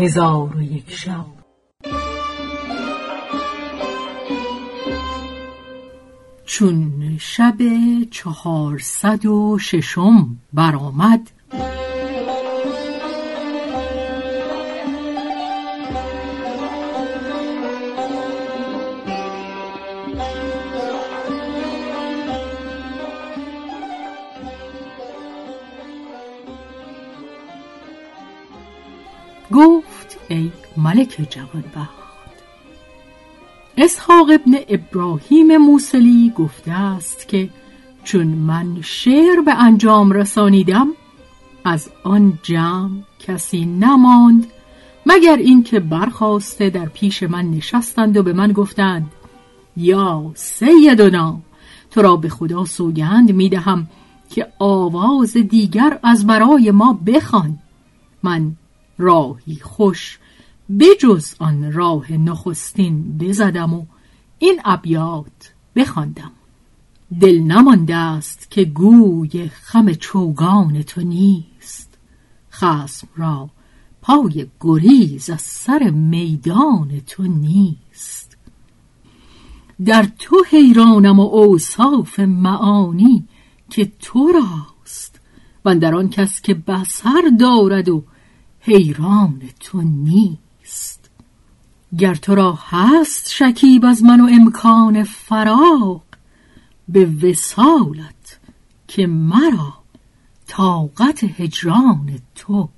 هزار و یک شب. چون شب چهارصد و ششم برآمد گفت ای ملک جوانبخت. اسحاق ابن ابراهیم موسلی گفته است که چون من شعر به انجام رسانیدم از آن جمع کسی نماند مگر اینکه برخواسته در پیش من نشستند و به من گفتند یا سیدنا تو را به خدا سوگند می‌دهم که آواز دیگر از برای ما بخوان. من راهی خوش بجز آن راه نخستین بزدم و این ابیات بخواندم. دل نمانده است که گوی خم چوگان تو نیست. خسم را پای گریز از سر میدان تو نیست. در تو حیرانم و اوصاف معانی که تو راست. و در آن کس که بسر دارد و حیران تو نیست. گر تو را هست شکیب از من و امکان فراق به وسالت که مرا طاقت هجران تو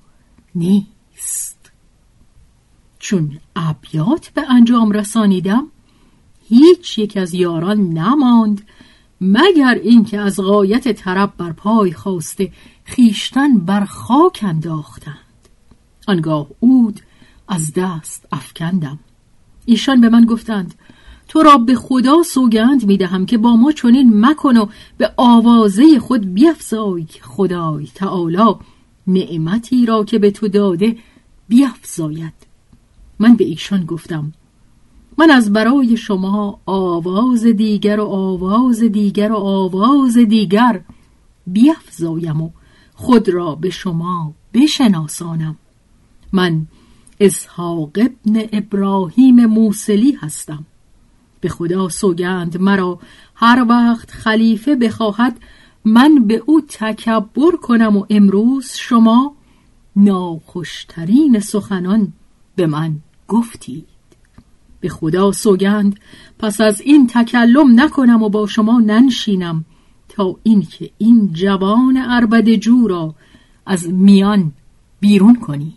نیست. چون ابیات به انجام رسانیدم هیچ یک از یاران نماند مگر اینکه از غایت طرب بر پای خواسته خیشتن بر خاک انداختند. آنگاه اود از دست افکندم. ایشان به من گفتند تو را به خدا سوگند می‌دهم که با ما چنین مکن و به آوازه خود بیفزای خدای تعالی نعمتی را که به تو داده بیفزاید. من به ایشان گفتم من از برای شما آواز دیگر و آواز دیگر و آواز دیگر بیفزایم و خود را به شما بشناسانم. من اسحاق ابن ابراهیم موسلی هستم. به خدا سوگند مرا هر وقت خلیفه بخواهد من به او تکبر کنم و امروز شما ناخوشترین سخنان به من گفتید. به خدا سوگند پس از این تکلم نکنم و با شما ننشینم تا اینکه این جوان عربد جو را از میان بیرون کنی.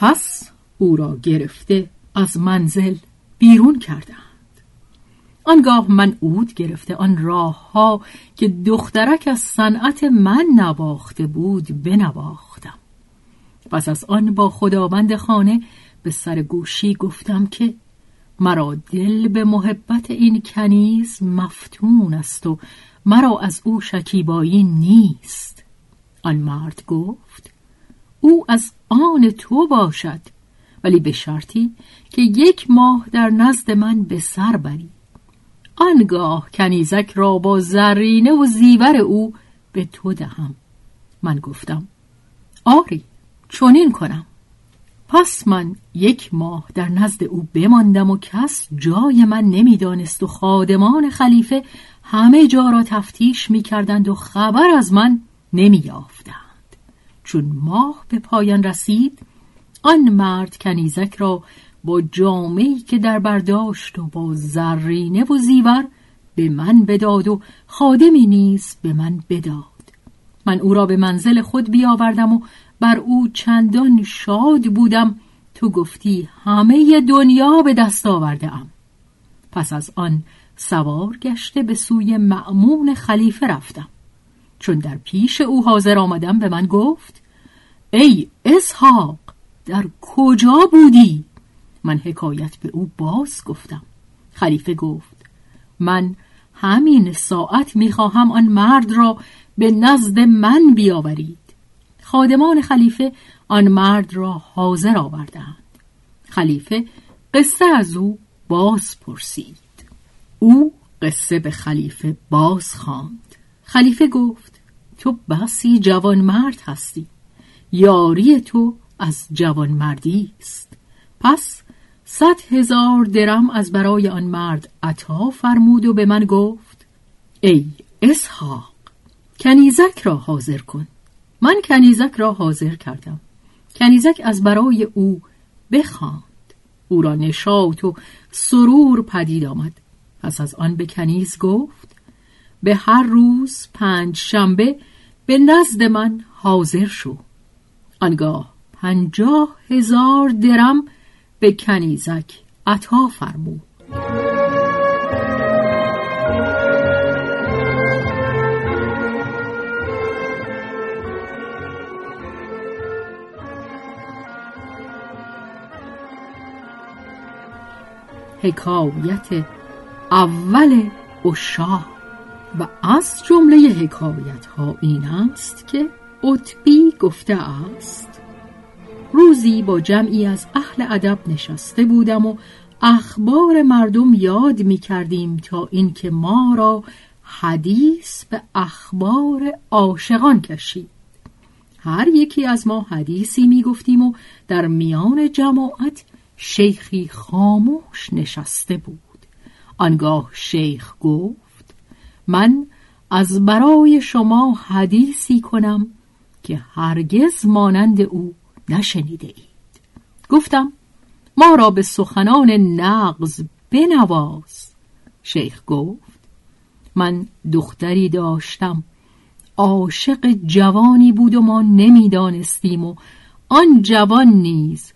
پس او را گرفته از منزل بیرون کردند. آنگاه من اود گرفته آن راه ها که دخترک از صنعت من نواخته بود بنواختم. پس از آن با خداوند خانه به سر گوشی گفتم که مرا دل به محبت این کنیز مفتون است و مرا از او شکیبایی نیست. آن مرد گفت او از آن تو باشد ولی به شرطی که یک ماه در نزد من به سر بری. آنگاه کنیزک را با زرینه و زیور او به تو دهم. من گفتم آری چنین کنم. پس من یک ماه در نزد او بماندم و کس جای من نمی‌دانست و خادمان خلیفه همه جا را تفتیش می‌کردند و خبر از من نمییافتند چون ماه به پایان رسید آن مرد کنیزک را با جامعی که در برداشت و با زرینه و زیور به من بداد و خادمی نیز به من بداد. من او را به منزل خود بیاوردم و بر او چندان شاد بودم تو گفتی همه دنیا به دست آورده ام پس از آن سوار گشته به سوی معمون خلیفه رفتم. چون در پیش او حاضر آمدم به من گفت ای اسحاق در کجا بودی؟ من حکایت به او باز گفتم. خلیفه گفت من همین ساعت می‌خواهم آن مرد را به نزد من بیاورید. خادمان خلیفه آن مرد را حاضر آوردند. خلیفه قصه از او باز پرسید. او قصه به خلیفه باز خواند. خلیفه گفت تو بسی جوان مرد هستی. یاری تو از جوان مردی است. پس صد هزار درم از برای آن مرد عطا فرمود و به من گفت ای اسحاق کنیزک را حاضر کن. من کنیزک را حاضر کردم. کنیزک از برای او بخواند. او را نشاط و سرور پدید آمد. پس از آن به کنیز گفت به هر روز پنج شنبه به نزد من حاضر شو. آنگاه پنجاه هزار درم به کنیزک عطا فرمود حکایت اول اشا و از جمله حکایت ها این است که عطبی گفته است روزی با جمعی از اهل ادب نشسته بودم و اخبار مردم یاد می کردیم تا اینکه ما را حدیث به اخبار عاشقان کشید. هر یکی از ما حدیثی می گفتیم و در میان جماعت شیخی خاموش نشسته بود. آنگاه شیخ گفت من از برای شما حدیثی کنم که هرگز مانند او نشنیده اید. گفتم ما را به سخنان نقض بنواز. شیخ گفت من دختری داشتم عاشق جوانی بود و ما نمی‌دانستیم و آن جوان نیز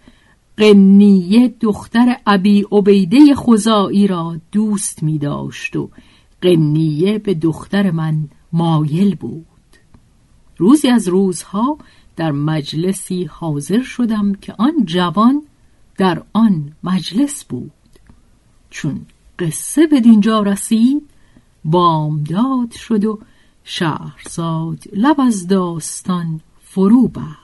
قنیه دختر ابی عبیده خزائی را دوست می داشت و قنیه به دختر من مایل بود. روزی از روزها در مجلسی حاضر شدم که آن جوان در آن مجلس بود. چون قصه به دینجا رسید بامداد شد و شهرزاد لب از داستان فرو بست.